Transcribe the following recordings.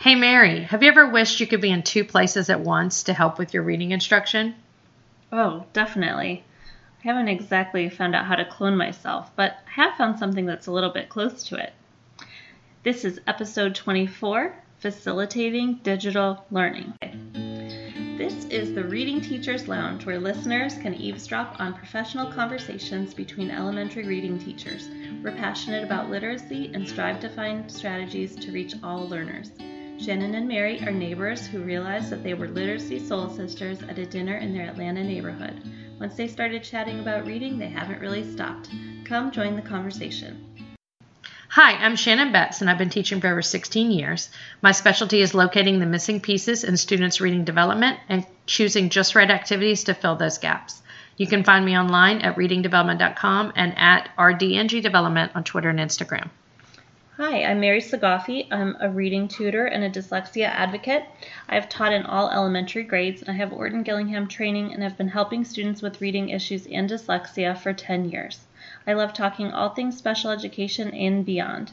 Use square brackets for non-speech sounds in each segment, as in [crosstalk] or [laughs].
Hey Mary, have you ever wished you could be in two places at once to help with your reading instruction? Oh, definitely. I haven't exactly found out how to clone myself, but I have found something that's a little bit close to it. This is episode 24 Facilitating Digital Learning. This is the Reading Teachers Lounge where listeners can eavesdrop on professional conversations between elementary reading teachers. We're passionate about literacy and strive to find strategies to reach all learners. Shannon and Mary are neighbors who realized that they were literacy soul sisters at a dinner in their Atlanta neighborhood. Once they started chatting about reading, they haven't really stopped. Come join the conversation. Hi, I'm Shannon Betts, and I've been teaching for over 16 years. My specialty is locating the missing pieces in students' reading development and choosing just right activities to fill those gaps. You can find me online at readingdevelopment.com and at RDNG Development on Twitter and Instagram. Hi, I'm Mary Sagaffi. I'm a reading tutor and a dyslexia advocate. I have taught in all elementary grades and I have Orton Gillingham training and have been helping students with reading issues and dyslexia for 10 years. I love talking all things special education and beyond.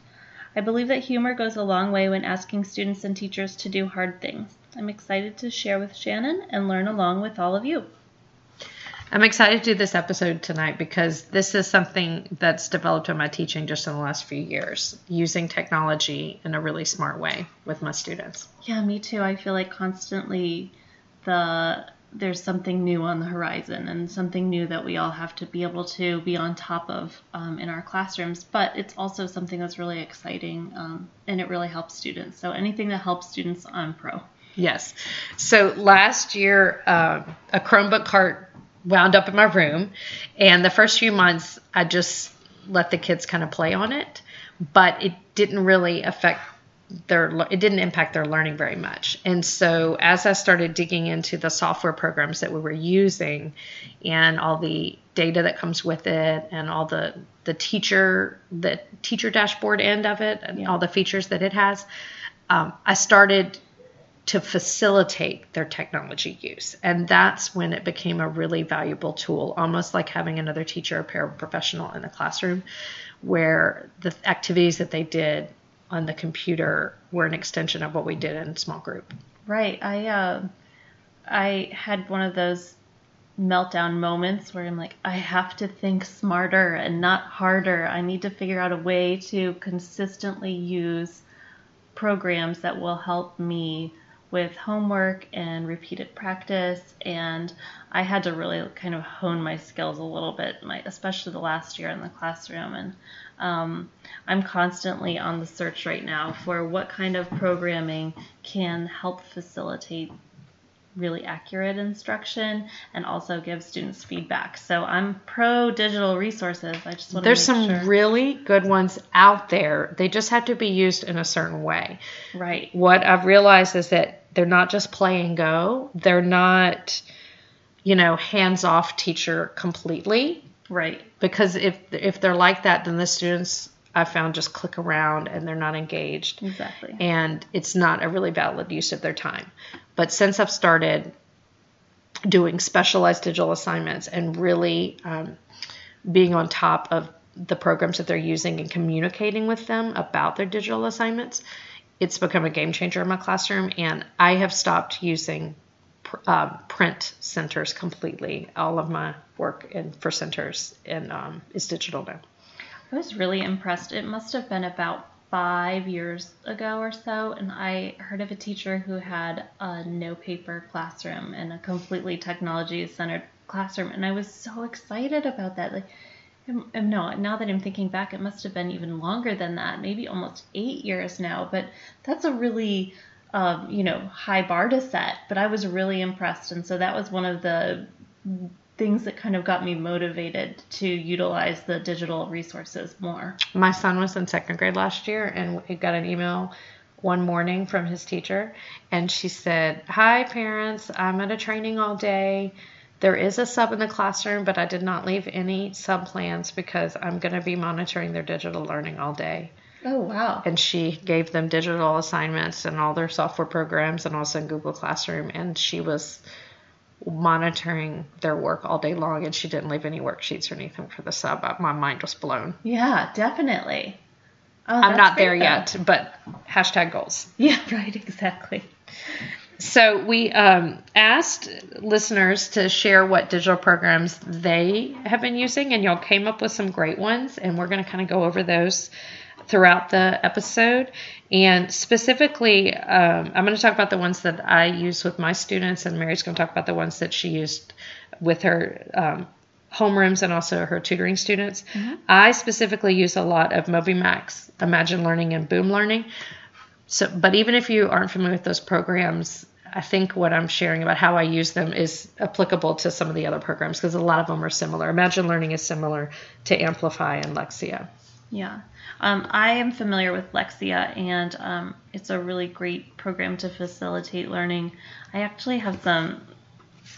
I believe that humor goes a long way when asking students and teachers to do hard things. I'm excited to share with Shannon and learn along with all of you. I'm excited to do this episode tonight because this is something that's developed in my teaching just in the last few years, using technology in a really smart way with my students. Yeah, me too. I feel like constantly the there's something new on the horizon and something new that we all have to be able to be on top of um, in our classrooms. But it's also something that's really exciting um, and it really helps students. So anything that helps students, I'm pro. Yes. So last year, uh, a Chromebook cart wound up in my room, and the first few months, I just let the kids kind of play on it, but it didn't really affect their it didn't impact their learning very much. And so as I started digging into the software programs that we were using and all the data that comes with it and all the the teacher the teacher dashboard end of it and yeah. all the features that it has, um, I started to facilitate their technology use. And that's when it became a really valuable tool, almost like having another teacher or paraprofessional in the classroom, where the activities that they did on the computer were an extension of what we did in small group. Right. I uh, I had one of those meltdown moments where I'm like, I have to think smarter and not harder. I need to figure out a way to consistently use programs that will help me with homework and repeated practice and I had to really kind of hone my skills a little bit, my, especially the last year in the classroom. And um, I'm constantly on the search right now for what kind of programming can help facilitate really accurate instruction and also give students feedback. So I'm pro digital resources. I just want There's some sure. really good ones out there. They just have to be used in a certain way. Right. What I've realized is that they're not just play and go. They're not you know, hands-off teacher completely. Right. Because if if they're like that, then the students I found just click around and they're not engaged. Exactly. And it's not a really valid use of their time. But since I've started doing specialized digital assignments and really um, being on top of the programs that they're using and communicating with them about their digital assignments, it's become a game changer in my classroom. And I have stopped using uh, print centers completely. All of my work in for centers and um, is digital now. I was really impressed. It must have been about five years ago or so, and I heard of a teacher who had a no paper classroom and a completely technology centered classroom, and I was so excited about that. Like, I'm, no, now that I'm thinking back, it must have been even longer than that, maybe almost eight years now. But that's a really, um, you know, high bar to set. But I was really impressed, and so that was one of the things that kind of got me motivated to utilize the digital resources more. My son was in second grade last year and he got an email one morning from his teacher and she said, Hi, parents, I'm at a training all day. There is a sub in the classroom, but I did not leave any sub plans because I'm going to be monitoring their digital learning all day. Oh, wow. And she gave them digital assignments and all their software programs and also in Google Classroom. And she was monitoring their work all day long and she didn't leave any worksheets or anything for the sub. My mind was blown. Yeah, definitely. Oh, I'm not there though. yet, but hashtag goals. Yeah, [laughs] right, exactly. So we um, asked listeners to share what digital programs they have been using, and y'all came up with some great ones, and we're going to kind of go over those throughout the episode. And specifically, um, I'm going to talk about the ones that I use with my students, and Mary's going to talk about the ones that she used with her um, homerooms and also her tutoring students. I specifically use a lot of MobyMax, Imagine Learning, and Boom Learning. So, but even if you aren't familiar with those programs, I think what I'm sharing about how I use them is applicable to some of the other programs because a lot of them are similar. Imagine Learning is similar to Amplify and Lexia. Yeah. Um, I am familiar with Lexia, and um, it's a really great program to facilitate learning. I actually have some,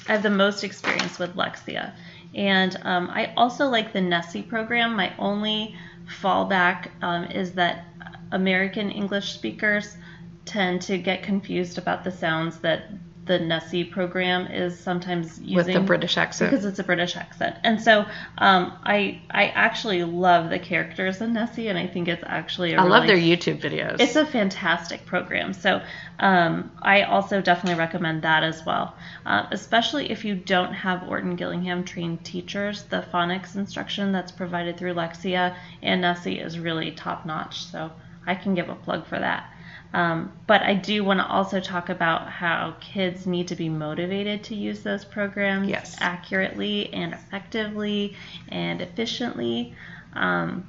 I have the most experience with Lexia. And um, I also like the Nessy program. My only fallback um, is that American English speakers tend to get confused about the sounds that the Nessy program is sometimes using With the British accent. because it's a British accent. And so um, I I actually love the characters in Nessy, and I think it's actually a I love their YouTube videos. It's a fantastic program. So um, I also definitely recommend that as well, uh, especially if you don't have Orton Gillingham trained teachers. The phonics instruction that's provided through Lexia and Nessy is really top notch. So I can give a plug for that. Um, but I do want to also talk about how kids need to be motivated to use those programs Yes. accurately and effectively and efficiently. Um,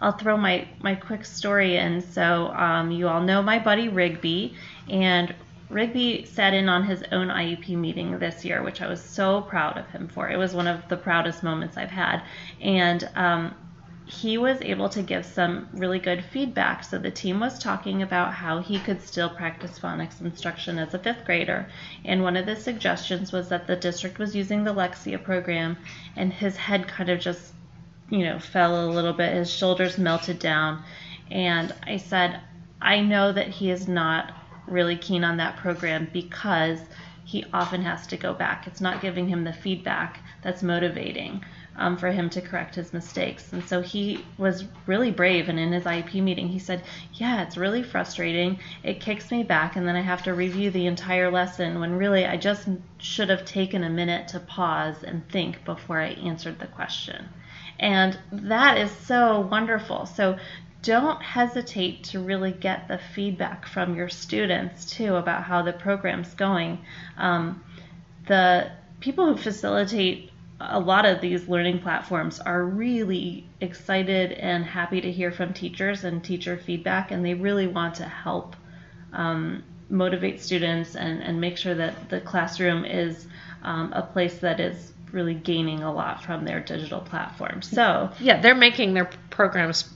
I'll throw my, my quick story in. So, um, you all know my buddy Rigby, and Rigby sat in on his own IEP meeting this year, which I was so proud of him for. It was one of the proudest moments I've had. And um, he was able to give some really good feedback. So the team was talking about how he could still practice phonics instruction as a fifth grader. And one of the suggestions was that the district was using the Lexia program, and his head kind of just, you know, fell a little bit. His shoulders melted down. And I said, I know that he is not really keen on that program because he often has to go back. It's not giving him the feedback that's motivating um, for him to correct his mistakes. And so he was really brave. And in his IEP meeting, he said, Yeah, it's really frustrating. It kicks me back, and then I have to review the entire lesson when really I just should have taken a minute to pause and think before I answered the question. And that is so wonderful. So don't hesitate to really get the feedback from your students too about how the program's going. Um, the people who facilitate a lot of these learning platforms are really excited and happy to hear from teachers and teacher feedback, and they really want to help um, motivate students and, and make sure that the classroom is um, a place that is really gaining a lot from their digital platform. So, yeah, they're making their programs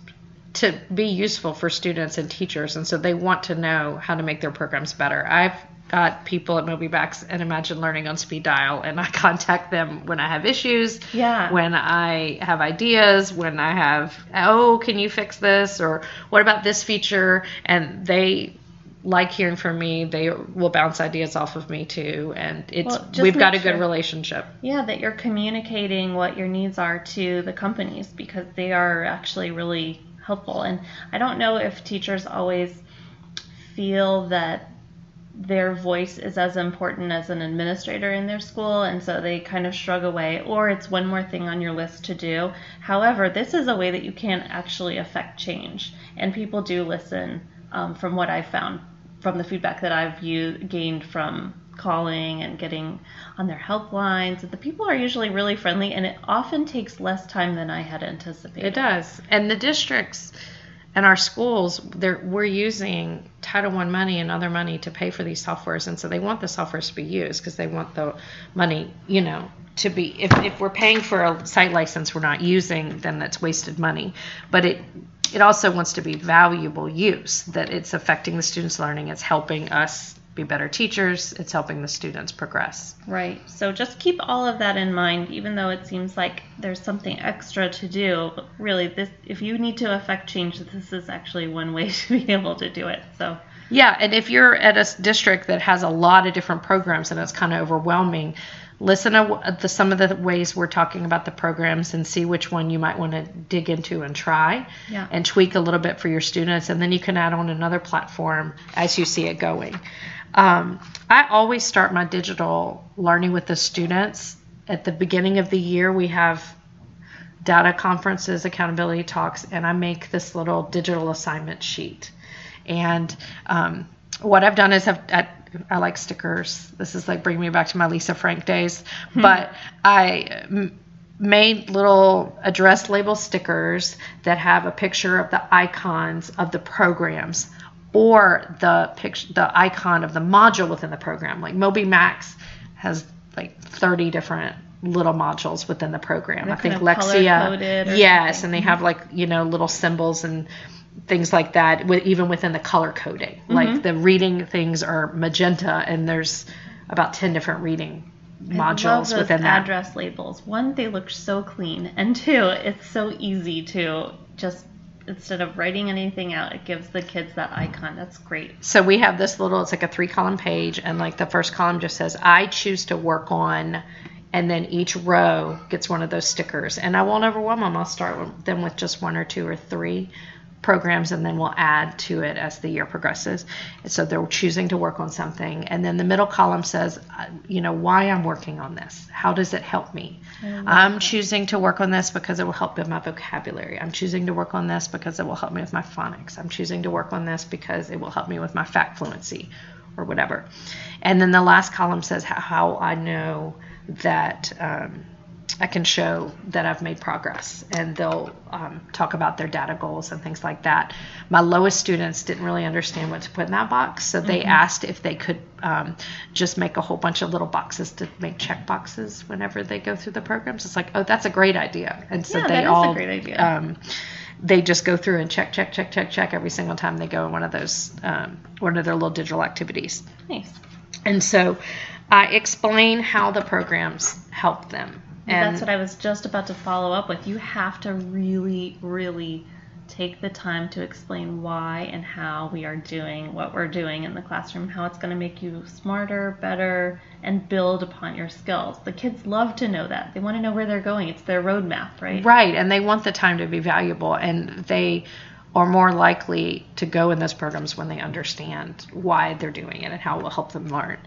to be useful for students and teachers, and so they want to know how to make their programs better. I've got people at MobyMax and Imagine Learning on speed dial, and I [laughs] contact them when I have issues, Yeah. when I have ideas, when I have, oh, can you fix this, or what about this feature, and they like hearing from me. They will bounce ideas off of me too, and it's Well, we've got a good sure- relationship. Yeah, that you're communicating what your needs are to the companies because they are actually really helpful. And I don't know if teachers always feel that their voice is as important as an administrator in their school, and so they kind of shrug away, or it's one more thing on your list to do. However, this is a way that you can actually affect change, and people do listen um, from what I've found from the feedback that I've gained from calling and getting on their helplines. The people are usually really friendly, and it often takes less time than I had anticipated. It does. And the districts and our schools, we're using Title I money and other money to pay for these softwares. And so they want the softwares to be used because they want the money, you know, to be, if, if we're paying for a site license we're not using, then that's wasted money. But it, it also wants to be valuable use, that it's affecting the students' learning, it's helping us be better teachers, it's helping the students progress. Right. So just keep all of that in mind, even though it seems like there's something extra to do. Really, this if you need to affect change, this is actually one way [laughs] to be able to do it. So Yeah, and if you're at a district that has a lot of different programs and it's kind of overwhelming, listen to the, some of the ways we're talking about the programs and see which one you might want to dig into and try Yeah. and tweak a little bit for your students. And then you can add on another platform as you see it going. Um, I always start my digital learning with the students. At the beginning of the year, we have data conferences, accountability talks, and I make this little digital assignment sheet. And um, what I've done is I've, I, I like stickers. This is like bringing me back to my Lisa Frank days. But I m- made little address label stickers that have a picture of the icons of the programs or the picture, the icon of the module within the program. Like Moby Max has like 30 different little modules within the program. I think Lexia, yes, something. and they have like you know little symbols and things like that. With even within the color coding, Mm-hmm. like the reading things are magenta, and there's about 10 different reading I love modules those within that. address labels. One, they look so clean, and two, it's so easy to just instead of writing anything out, it gives the kids that icon. That's great. So we have this little, it's like a three column page, and like the first column just says, I choose to work on, and then each row gets one of those stickers. And I won't overwhelm them. I'll start with them with just one or two or three programs, and then we'll add to it as the year progresses. And so they're choosing to work on something. And then the middle column says, uh, you know, why I'm working on this. How does it help me? I'm choosing to work on this because it will help build my vocabulary. I'm choosing to work on this because it will help me with my phonics. I'm choosing to work on this because it will help me with my fact fluency or whatever. And then the last column says how, how I know that um, I can show that I've made progress. And they'll um, talk about their data goals and things like that. My lowest students didn't really understand what to put in that box, so they asked if they could um, just make a whole bunch of little boxes to make check boxes whenever they go through the programs. It's like, oh, that's a great idea. And so Yeah, they that is a all great idea. Um, they just go through and check, check, check, check, check every single time they go in one of those um, one of their little digital activities. Nice. And so I explain how the programs help them. And That's what I was just about to follow up with. You have to really, really take the time to explain why and how we are doing what we're doing in the classroom, how it's going to make you smarter, better, and build upon your skills. The kids love to know that. They want to know where they're going. It's their roadmap, right? Right, and they want the time to be valuable, and they are more likely to go in those programs when they understand why they're doing it and how it will help them learn.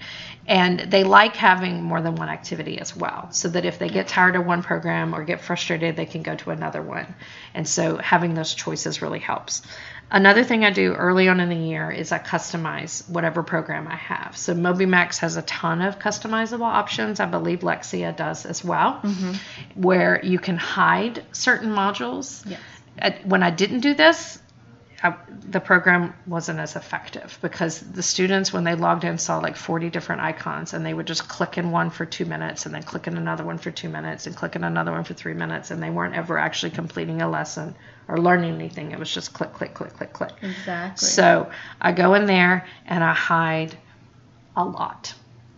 And they like having more than one activity as well, so that if they get tired of one program or get frustrated, they can go to another one. And so having those choices really helps. Another thing I do early on in the year is I customize whatever program I have. So MobyMax has a ton of customizable options. I believe Lexia does as well, mm-hmm. where you can hide certain modules. Yes. When I didn't do this, I, the program wasn't as effective because the students, when they logged in, saw like 40 different icons and they would just click in one for two minutes and then click in another one for two minutes and click in another one for three minutes and they weren't ever actually completing a lesson or learning anything. It was just click, click, click, click, click. Exactly. So I go in there and I hide a lot,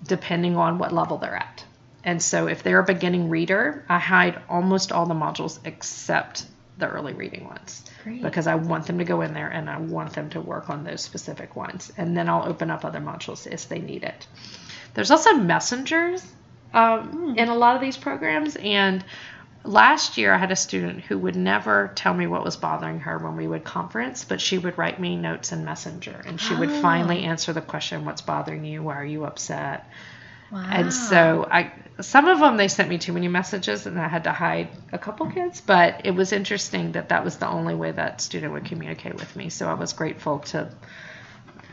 depending on what level they're at. And so if they're a beginning reader, I hide almost all the modules except the early reading ones. Great. Because I want them to go in there and I want them to work on those specific ones. And then I'll open up other modules if they need it. There's also messengers um, in a lot of these programs. And last year I had a student who would never tell me what was bothering her when we would conference, but she would write me notes in Messenger and she would finally answer the question, What's bothering you? Why are you upset? Wow. And so I some of them they sent me too many messages and I had to hide a couple kids, but it was interesting that that was the only way that student would communicate with me. So I was grateful to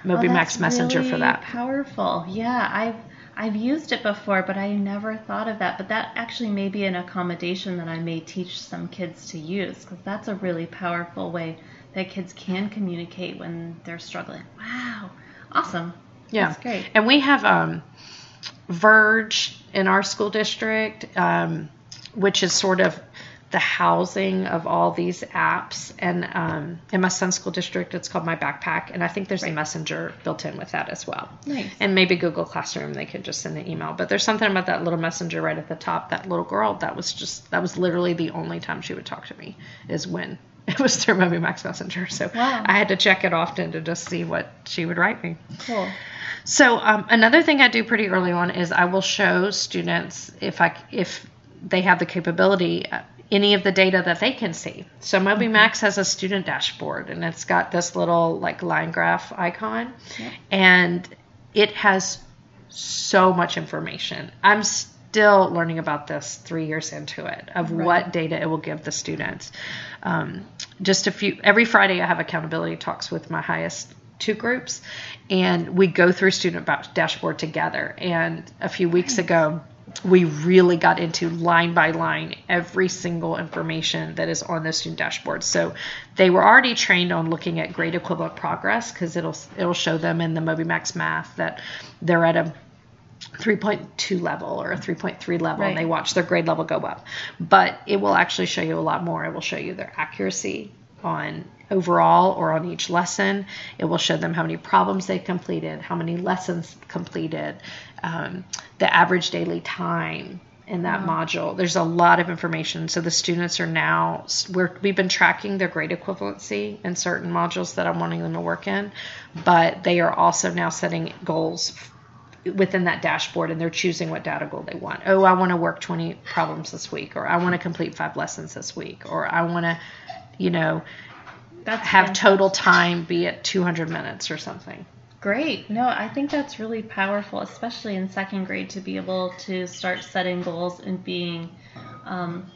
Moby Oh, Max Messenger for really that. Powerful. Yeah, I've I've used it before, but I never thought of that. But that actually may be an accommodation that I may teach some kids to use because that's a really powerful way that kids can communicate when they're struggling. Wow, awesome. Yeah. That's great. And we have um, Verge in our school district, um, which is sort of the housing of all these apps. And um, in my son's school district, it's called My Backpack. And I think there's a messenger built in with that as well. Nice. And maybe Google Classroom, they could just send an email. But there's something about that little messenger right at the top. That little girl, that was just, that was literally the only time she would talk to me, is when [laughs] it was through Moby Max Messenger. So Wow. I had to check it often to just see what she would write me. Cool. So um, another thing I do pretty early on is I will show students if I if they have the capability uh, any of the data that they can see. So MobyMax mm-hmm. has a student dashboard and it's got this little like line graph icon and it has so much information. I'm still learning about this three years into it of right. what data it will give the students. Um, just a few every Friday I have accountability talks with my highest two groups and we go through student dashboard together and a few weeks ago we really got into line by line every single information that is on the student dashboard. So they were already trained on looking at grade equivalent progress because it'll it'll show them in the MobyMax math that they're at a 3.2 level or a 3.3 level right. and they watch their grade level go up. But it will actually show you a lot more. It will show you their accuracy on overall or on each lesson. It will show them how many problems they completed, how many lessons completed, um, the average daily time in that wow. module. There's a lot of information. So the students are now we're, we've been tracking their grade equivalency in certain modules that I'm wanting them to work in, but they are also now setting goals within that dashboard and they're choosing what data goal they want. Oh, I want to work 20 problems this week or I want to complete 5 lessons this week or I want to, you know, That's have total time be at 200 minutes or something. Great. No, I think that's really powerful, especially in second grade, to be able to start setting goals and being, um,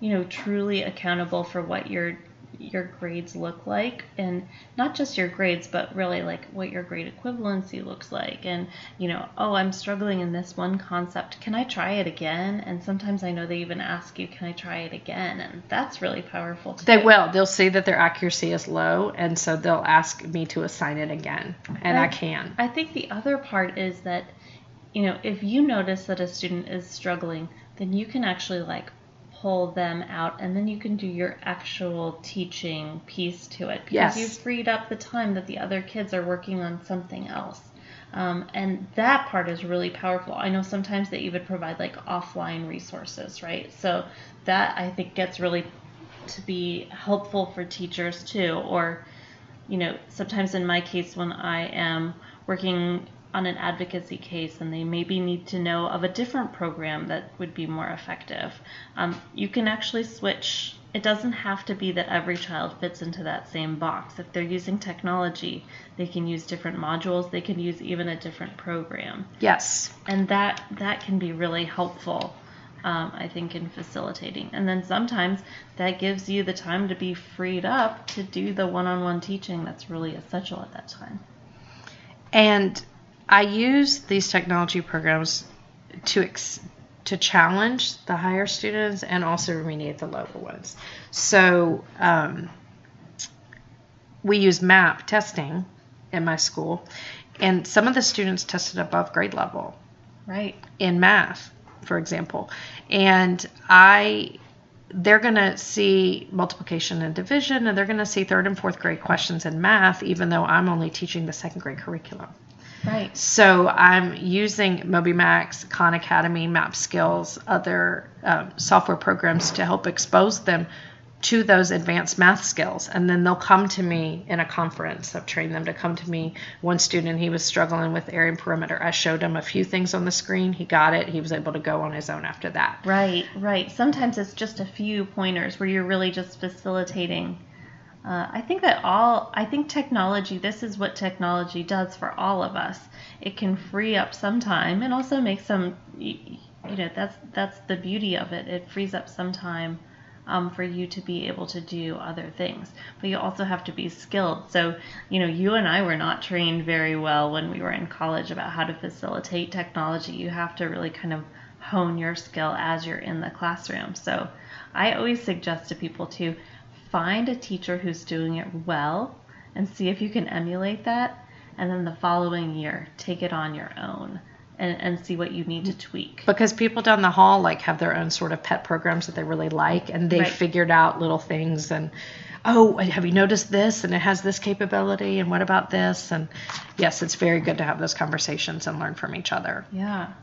you know, truly accountable for what you're your grades look like and not just your grades but really like what your grade equivalency looks like. And you know oh i'm struggling in this one concept. Can i try it again? And sometimes i know they even ask you can i try it again? And that's really powerful too. they will. They'll see that their accuracy is low and so they'll ask me to assign it again and I, I can. I think the other part is that you know if you notice that a student is struggling then you can actually like pull them out and then you can do your actual teaching piece to it because yes. you've freed up the time that the other kids are working on something else. Um, and that part is really powerful. I know sometimes they even provide like offline resources, right? So that I think gets really to be helpful for teachers too. Or, you know, sometimes in my case when I am working on an advocacy case and they maybe need to know of a different program that would be more effective, um, you can actually switch. It doesn't have to be that every child fits into that same box. If they're using technology, they can use different modules. They can use even a different program. Yes. And that that can be really helpful. Um, I think, in facilitating. And then sometimes that gives you the time to be freed up to do the one on one teaching that's really essential at that time. And I use these technology programs to ex- to challenge the higher students and also remediate the lower ones. So um, we use MAP testing in my school, and some of the students tested above grade level, right, in math, for example, and I. They're going to see multiplication and division, and they're going to see third and fourth grade questions in math, even though I'm only teaching the second grade curriculum. Right. So I'm using MobyMax, Khan Academy, Map Skills, other um, software programs to help expose them to those advanced math skills. And then they'll come to me in a conference. I've trained them to come to me. One student, he was struggling with area and perimeter. I showed him a few things on the screen. He got it. He was able to go on his own after that. Right, right. Sometimes it's just a few pointers where you're really just facilitating uh, I think that all, I think technology, this is what technology does for all of us. It can free up some time and also make some, you know, that's, that's the beauty of it. It frees up some time um, for you to be able to do other things. But you also have to be skilled. So, you know, you and I were not trained very well when we were in college about how to facilitate technology. You have to really kind of hone your skill as you're in the classroom. So I always suggest to people to find a teacher who's doing it well and see if you can emulate that. And then the following year, take it on your own. And, and, see what you need to tweak. Because people down the hall like have their own sort of pet programs that they really like, and they right. figured out little things. And oh, have you noticed this? And it has this capability. And what about this? And yes, it's very good to have those conversations and learn from each other. Yeah.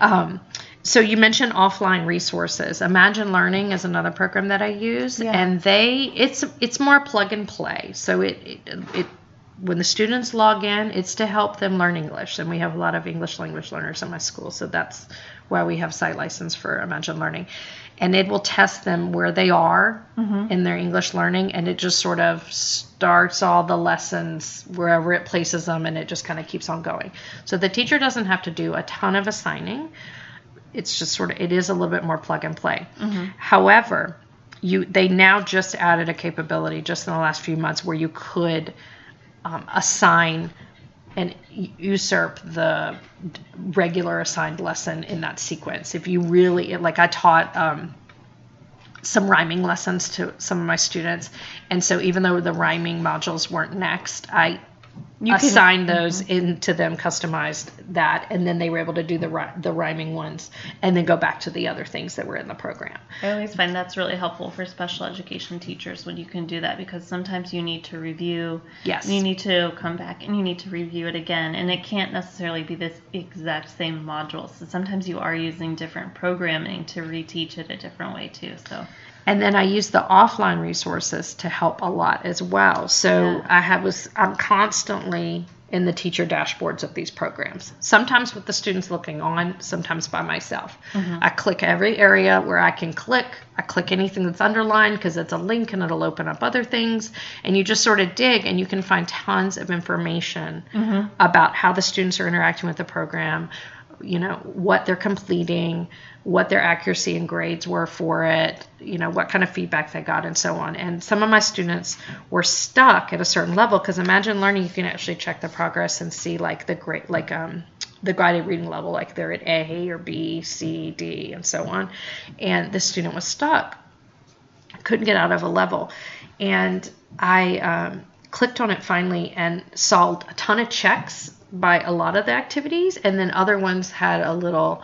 Um, so you mentioned offline resources. Imagine Learning is another program that I use, yeah. and they it's it's more plug and play. So it, it, it when the students log in, it's to help them learn English. And we have a lot of English language learners in my school. So that's why we have site license for Imagine Learning. And it will test them where they are mm-hmm. in their English learning. And it just sort of starts all the lessons wherever it places them. And it just kind of keeps on going. So the teacher doesn't have to do a ton of assigning. It's just sort of, it is a little bit more plug and play. However, you they now just added a capability just in the last few months where you could um, assign and usurp the regular assigned lesson in that sequence. If you really like, I taught um, some rhyming lessons to some of my students, and so even though the rhyming modules weren't next, I You can- assigned mm-hmm. those into them, customized that, and then they were able to do the ri- the rhyming ones, and then go back to the other things that were in the program. I always find that's really helpful for special education teachers when you can do that because sometimes you need to review. Yes. You need to come back and you need to review it again, and it can't necessarily be this exact same module. So sometimes you are using different programming to reteach it a different way too. So and then I use the offline resources to help a lot as well. So Yeah. I have was I'm constantly in the teacher dashboards of these programs. Sometimes with the students looking on, sometimes by myself. Mm-hmm. I click every area where I can click. I click anything that's underlined because it's a link and it'll open up other things. And you just sort of dig and you can find tons of information mm-hmm. about how the students are interacting with the program, you know, what they're completing, what their accuracy and grades were for it, you know, what kind of feedback they got, and so on. And some of my students were stuck at a certain level because imagine learning, you can actually check the progress and see like the grade, like um, the guided reading level, like they're at A or B, C, D, and so on. And the student was stuck, couldn't get out of a level. And I um, clicked on it finally and saw a ton of checks by a lot of the activities, and then other ones had a little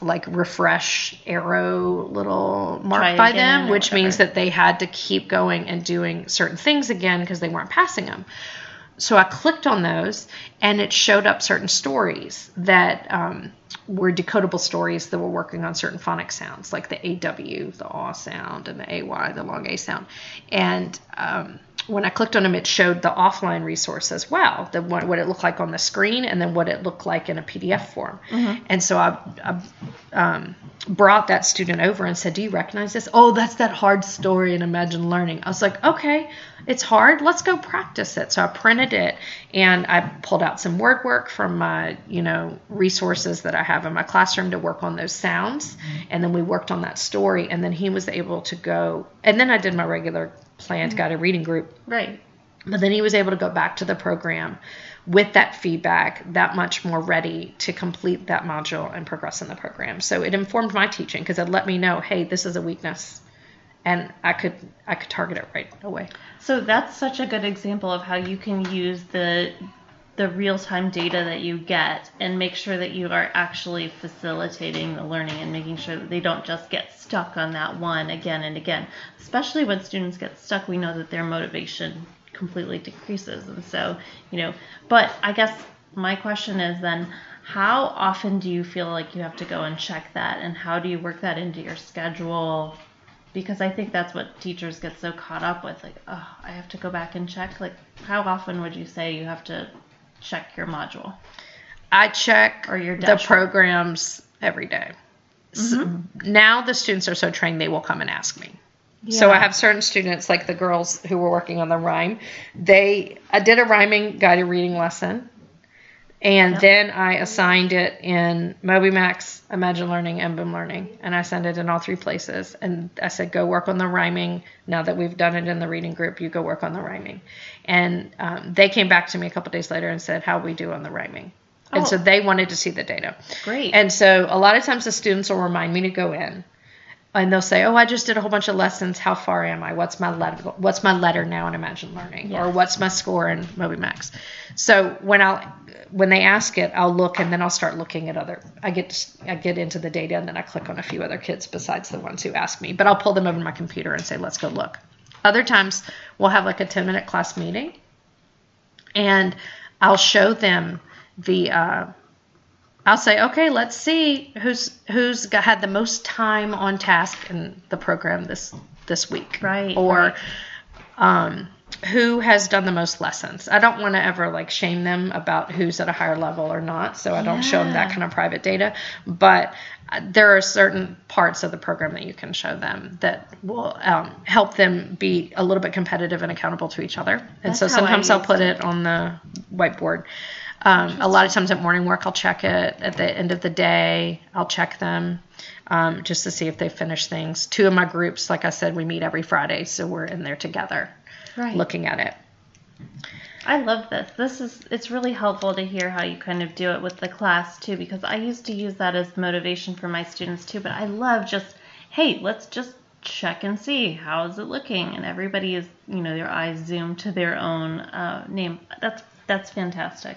like refresh arrow little mark by them, which means that they had to keep going and doing certain things again because they weren't passing them. So I clicked on those, and it showed up certain stories that um, were decodable stories that were working on certain phonic sounds, like the AW, the aw sound, and the AY, the long A sound. And um, when I clicked on them, it showed the offline resource as well, the what, what it looked like on the screen, and then what it looked like in a PDF form. And so I, I um, brought that student over and said, "Do you recognize this? Oh, that's that hard story in Imagine Learning." I was like, "Okay, it's hard. Let's go practice it." So I printed it and I pulled out some word work from my, you know, resources that I have in my classroom to work on those sounds, mm-hmm. and then we worked on that story, and then he was able to go. And then I did my regular planned mm-hmm. guided reading group right. but then he was able to go back to the program with that feedback, that much more ready to complete that module and progress in the program. So it informed my teaching because it let me know, hey, this is a weakness, and I could I could target it right away. So that's such a good example of how you can use the the real-time data that you get and make sure that you are actually facilitating the learning and making sure that they don't just get stuck on that one again and again. Especially when students get stuck, we know that their motivation completely decreases. And so, you know, but I guess my question is then how often do you feel like you have to go and check that and how do you work that into your schedule because I think that's what teachers get so caught up with. Like, oh, I have to go back and check. Like, how often would you say you have to check your module? I check Or your the programs every day. S- mm-hmm. Now the students are so trained they will come and ask me. So I have certain students, like the girls who were working on the rhyme. They I did a rhyming guided reading lesson, and Yep. then I assigned it in MobyMax, Imagine Learning, and Boom Learning, and I sent it in all three places. And I said, go work on the rhyming. Now that we've done it in the reading group, you go work on the rhyming. And um, they came back to me a couple days later and said, how we do on the rhyming. And Oh. so they wanted to see the data. Great. And so a lot of times the students will remind me to go in and they'll say, "Oh, I just did a whole bunch of lessons. How far am I? What's my letter? What's my letter now in Imagine Learning? Or what's my score in Moby Max?" So when I when they ask it, I'll look and then I'll start looking at other. I get I get into the data and then I click on a few other kids besides the ones who ask me. But I'll pull them over to my computer and say, "Let's go look." Other times we'll have like a ten minute class meeting, and I'll show them the. Uh, I'll say, okay, let's see who's who's got, had the most time on task in the program this this week, Right, Or right. um, who has done the most lessons. I don't want to ever like shame them about who's at a higher level or not, so I don't show them that kind of private data. But uh, there are certain parts of the program that you can show them that will um, help them be a little bit competitive and accountable to each other. And That's so sometimes I'll put it. it on the whiteboard. Um, a lot of times at morning work, I'll check it. At the end of the day, I'll check them um, just to see if they finish things. Two of my groups, like I said, we meet every Friday, so we're in there together Right. looking at it. I love this. This is it's really helpful to hear how you kind of do it with the class too because I used to use that as motivation for my students too, but I love just hey, let's just check and see how is it looking and everybody is, you know, their eyes zoom to their own uh, name. That's that's fantastic.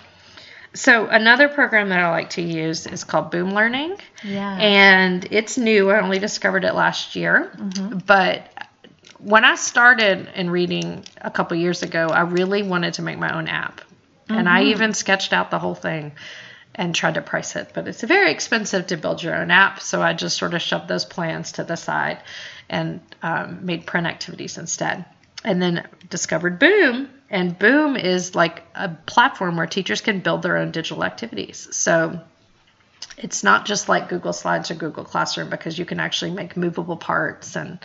So another program that I like to use is called Boom Learning. Yeah. and it's new. I only discovered it last year. But when I started in reading a couple years ago, I really wanted to make my own app. And I even sketched out the whole thing and tried to price it. But it's very expensive to build your own app. So I just sort of shoved those plans to the side and um, made print activities instead. And then discovered Boom. And Boom is like a platform where teachers can build their own digital activities. So it's not just like Google Slides or Google Classroom because you can actually make movable parts and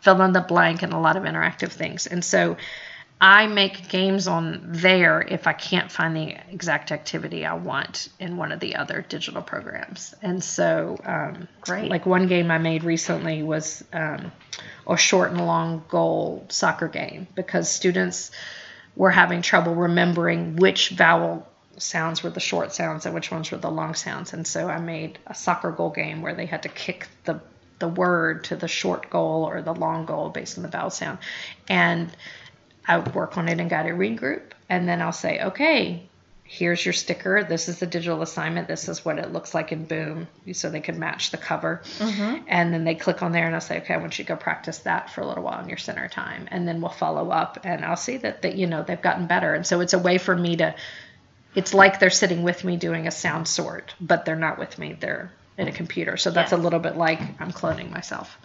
fill in the blank and a lot of interactive things. And so I make games on there if I can't find the exact activity I want in one of the other digital programs. And so, um, Great. Like one game I made recently was um, a short and long goal soccer game because students were having trouble remembering which vowel sounds were the short sounds and which ones were the long sounds. And so I made a soccer goal game where they had to kick the the word to the short goal or the long goal based on the vowel sound. And I work on it in guided read group. And then I'll say, okay, here's your sticker. This is the digital assignment. This is what it looks like in Boom. So they could match the cover. Mm-hmm. And then they click on there and I'll say, okay, I want you to go practice that for a little while in your center time. And then we'll follow up and I'll see that, that you know, they've gotten better. And so it's a way for me to, it's like they're sitting with me doing a sound sort, but they're not with me. They're in a computer. So that's a little bit like I'm cloning myself.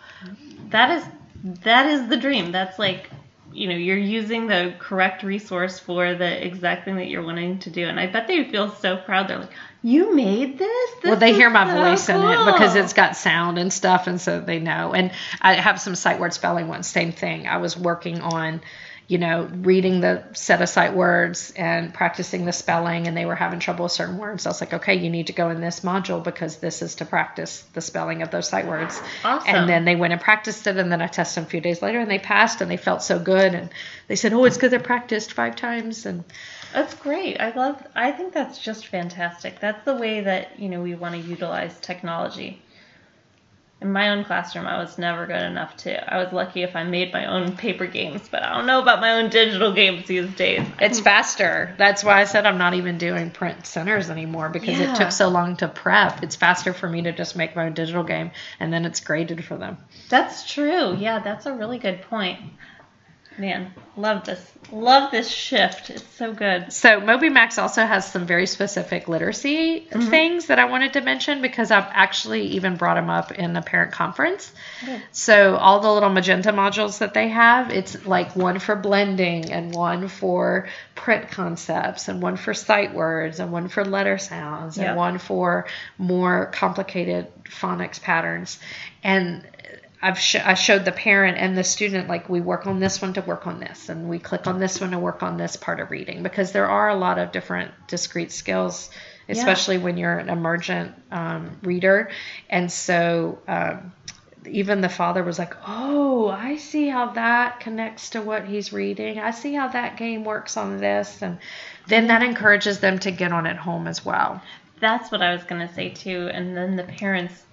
That is that is the dream. That's like you know you're using the correct resource for the exact thing that you're wanting to do, and I bet they feel so proud. They're like, "You made this." well, they hear my so voice in it because it's got sound and stuff, and so they know. And I have some sight word spelling ones. Same thing. I was working on, you know, reading the set of sight words and practicing the spelling, and they were having trouble with certain words. I was like, okay, you need to go in this module because this is to practice the spelling of those sight words. Awesome. And then they went and practiced it, and then I tested them a few days later, and they passed, and they felt so good. And they said, oh, it's because I practiced five times, and That's great. I love. I think that's just fantastic. That's the way that you know we want to utilize technology. In my own classroom, I was never good enough to. I was lucky if I made my own paper games, but I don't know about my own digital games these days. It's faster. That's why I said I'm not even doing print centers anymore because Yeah. it took so long to prep. It's faster for me to just make my own digital game and then it's graded for them. That's true. Yeah, that's a really good point. Man, love this. Love this shift. It's so good. So Moby Max also has some very specific literacy mm-hmm. things that I wanted to mention because I've actually even brought them up in the parent conference. Good. So all the little magenta modules that they have, it's like one for blending and one for print concepts and one for sight words and one for letter sounds Yep. and one for more complicated phonics patterns. And I've sh- I showed the parent and the student like we work on this one to work on this and we click on this one to work on this part of reading because there are a lot of different discrete skills especially when you're an emergent um, reader. And so um, even the father was like oh i see how that connects to what he's reading. I see how that game works on this. And then that encourages them to get on at home as well. That's what I was going to say too. And then the parents,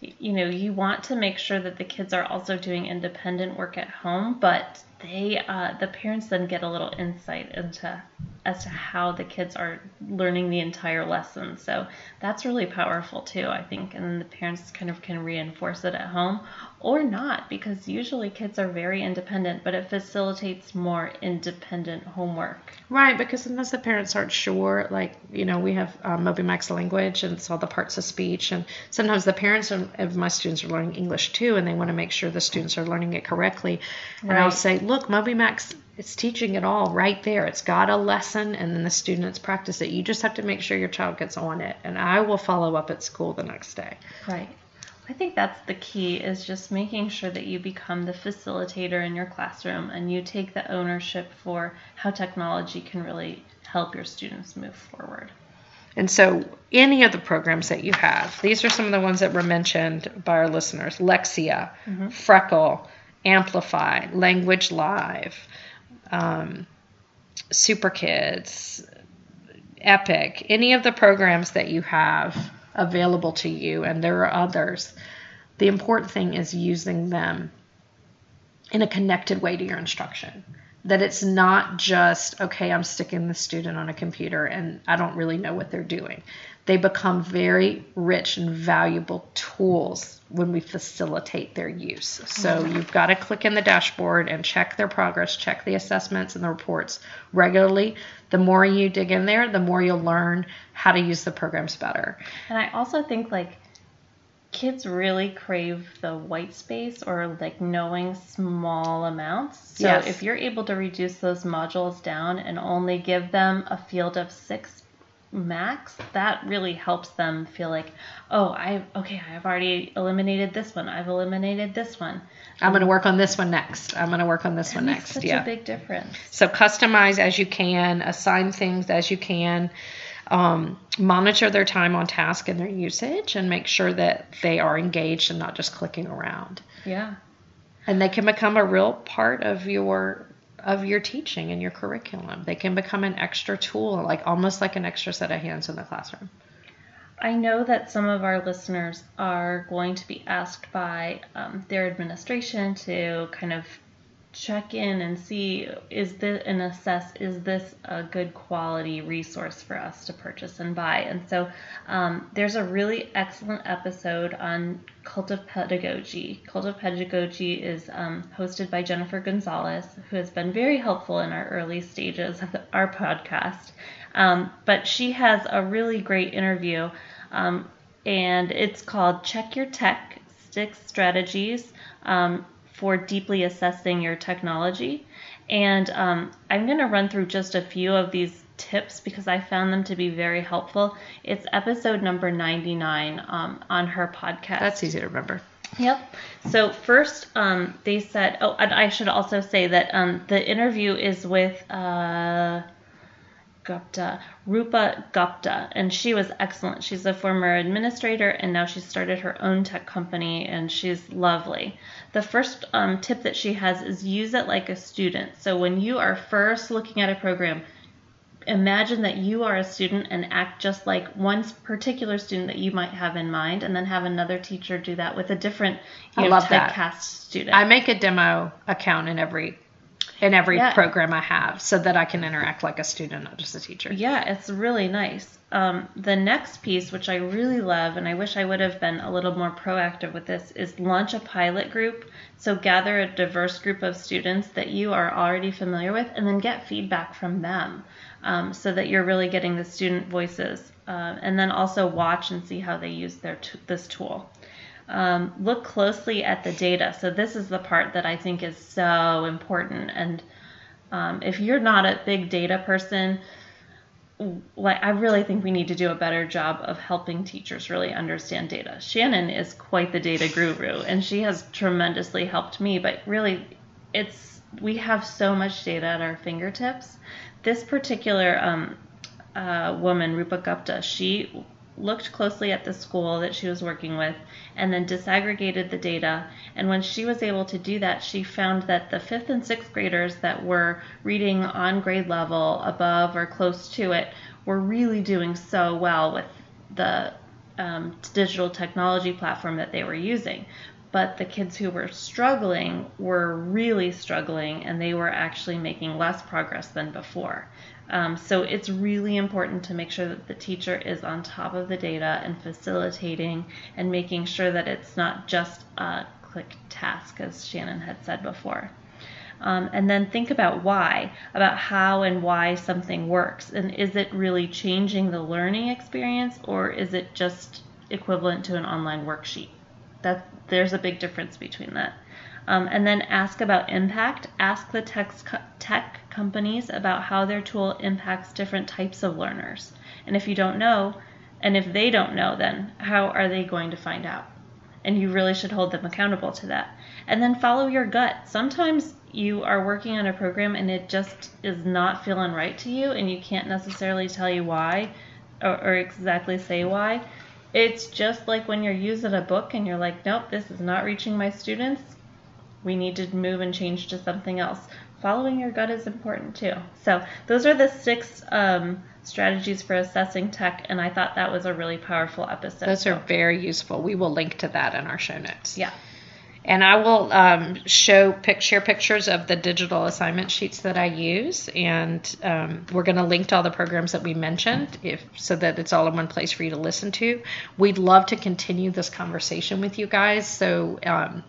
you know, you want to make sure that the kids are also doing independent work at home, but they, uh, the parents then get a little insight into as to how the kids are learning the entire lesson. So that's really powerful too, I think. And the parents kind of can reinforce it at home or not, because usually kids are very independent, but it facilitates more independent homework. Right, because sometimes the parents aren't sure. Like, you know, we have um, MobyMax language and it's all the parts of speech. And sometimes the parents of, my students are learning English too, and they want to make sure the students are learning it correctly. And I'll say, look, MobyMax it's teaching it all right there. It's got a lesson and then the students practice it. You just have to make sure your child gets on it. And I will follow up at school the next day. Right. I think that's the key is just making sure that you become the facilitator in your classroom and you take the ownership for how technology can really help your students move forward. And so, any of the programs that you have, these are some of the ones that were mentioned by our listeners Lexia, mm-hmm. Freckle, Amplify, Language Live, um, Super Kids, Epic, any of the programs that you have available to you, and there are others. The important thing is using them in a connected way to your instruction. That it's not just, okay, I'm sticking the student on a computer and I don't really know what they're doing they become very rich and valuable tools when we facilitate their use. So you've got to click in the dashboard and check their progress, check the assessments and the reports regularly. The more you dig in there, the more you'll learn how to use the programs better. And I also think like kids really crave the white space or like knowing small amounts. So yes. if you're able to reduce those modules down and only give them a field of 6 max, that really helps them feel like, oh, I okay, I've already eliminated this one. I've eliminated this one. I'm going to work on this one next. I'm going to work on this that one next. Such yeah, a big difference. So customize as you can, assign things as you can. Um, monitor their time on task and their usage, and make sure that they are engaged and not just clicking around. Yeah. And they can become a real part of your of your teaching and your curriculum. They can become an extra tool, like almost like an extra set of hands in the classroom. I know that some of our listeners are going to be asked by um, their administration to kind of check in and see is this and assess is this a good quality resource for us to purchase and buy? And so um, there's a really excellent episode on cult of pedagogy. Cult of pedagogy is um, hosted by jennifer gonzalez who has been very helpful in our early stages of our podcast. Um, but she has a really great interview um, and it's called check your tech six strategies. Um, for deeply assessing your technology. And um, I'm going to run through just a few of these tips because I found them to be very helpful. It's episode number 99 um, on her podcast. That's easy to remember. Yep. So first, um, they said. Oh, and I should also say that um, the interview is with. Uh, Gupta, Rupa Gupta, and she was excellent. She's a former administrator, and now she's started her own tech company, and she's lovely. The first um, tip that she has is use it like a student. So when you are first looking at a program, imagine that you are a student and act just like one particular student that you might have in mind, and then have another teacher do that with a different you I know, love typecast student. I make a demo account in every in every yeah. program I have so that I can interact like a student, not just a teacher. Yeah, it's really nice. Um, the next piece, which I really love, and I wish I would have been a little more proactive with this, is launch a pilot group. So gather a diverse group of students that you are already familiar with and then get feedback from them um, so that you're really getting the student voices. Uh, and then also watch and see how they use their t- this tool um, look closely at the data. So this is the part that I think is so important. And um, if you're not a big data person, like I really think we need to do a better job of helping teachers really understand data. Shannon is quite the data guru, and she has tremendously helped me. But really, it's we have so much data at our fingertips. This particular um, uh, woman, Rupa Gupta, she looked closely at the school that she was working with, and then disaggregated the data. And when she was able to do that, she found that the fifth and sixth graders that were reading on grade level, above or close to it, were really doing so well with the um, digital technology platform that they were using. But the kids who were struggling were really struggling, and they were actually making less progress than before. Um, so it's really important to make sure that the teacher is on top of the data and facilitating and making sure that it's not just a click task, as Shannon had said before. Um, and then think about why, about how and why something works. And is it really changing the learning experience or is it just equivalent to an online worksheet? That there's a big difference between that. Um, and then ask about impact. Ask the tech, tech companies about how their tool impacts different types of learners. And if you don't know, and if they don't know, then how are they going to find out? And you really should hold them accountable to that. And then follow your gut. Sometimes you are working on a program and it just is not feeling right to you, and you can't necessarily tell you why or, or exactly say why. It's just like when you're using a book and you're like, nope, this is not reaching my students. We need to move and change to something else. Following your gut is important too. So, those are the six um, strategies for assessing tech, and I thought that was a really powerful episode. Those are very useful. We will link to that in our show notes. Yeah. And I will um, show pic- share pictures of the digital assignment sheets that I use, and um, we're going to link to all the programs that we mentioned, if so that it's all in one place for you to listen to. We'd love to continue this conversation with you guys. So um,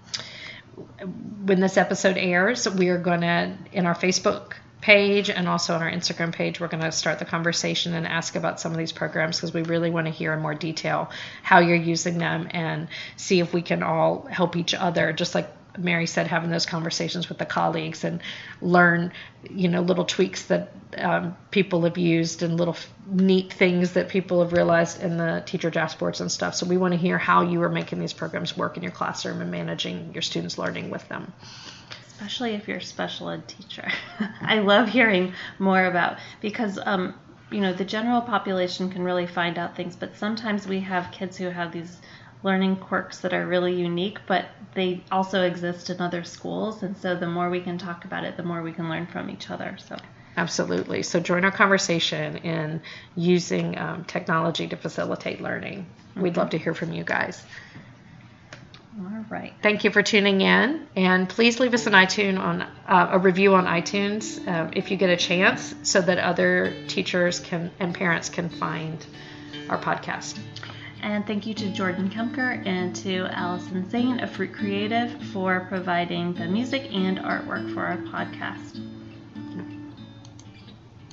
when this episode airs, we are going to in our Facebook page and also on our Instagram page, we're going to start the conversation and ask about some of these programs because we really want to hear in more detail how you're using them and see if we can all help each other, just like Mary said, having those conversations with the colleagues and learn, you know, little tweaks that um, people have used and little f- neat things that people have realized in the teacher dashboards and stuff. So we want to hear how you are making these programs work in your classroom and managing your students' learning with them especially if you're a special ed teacher. [laughs] I love hearing more about because um, you know the general population can really find out things, but sometimes we have kids who have these learning quirks that are really unique, but they also exist in other schools, and so the more we can talk about it, the more we can learn from each other. So. Absolutely. So join our conversation in using um, technology to facilitate learning. Mm-hmm. We'd love to hear from you guys. All right. Thank you for tuning in, and please leave us an iTunes on uh, a review on iTunes um, if you get a chance, so that other teachers can and parents can find our podcast. And thank you to Jordan Kemker and to Allison Zane of Fruit Creative for providing the music and artwork for our podcast.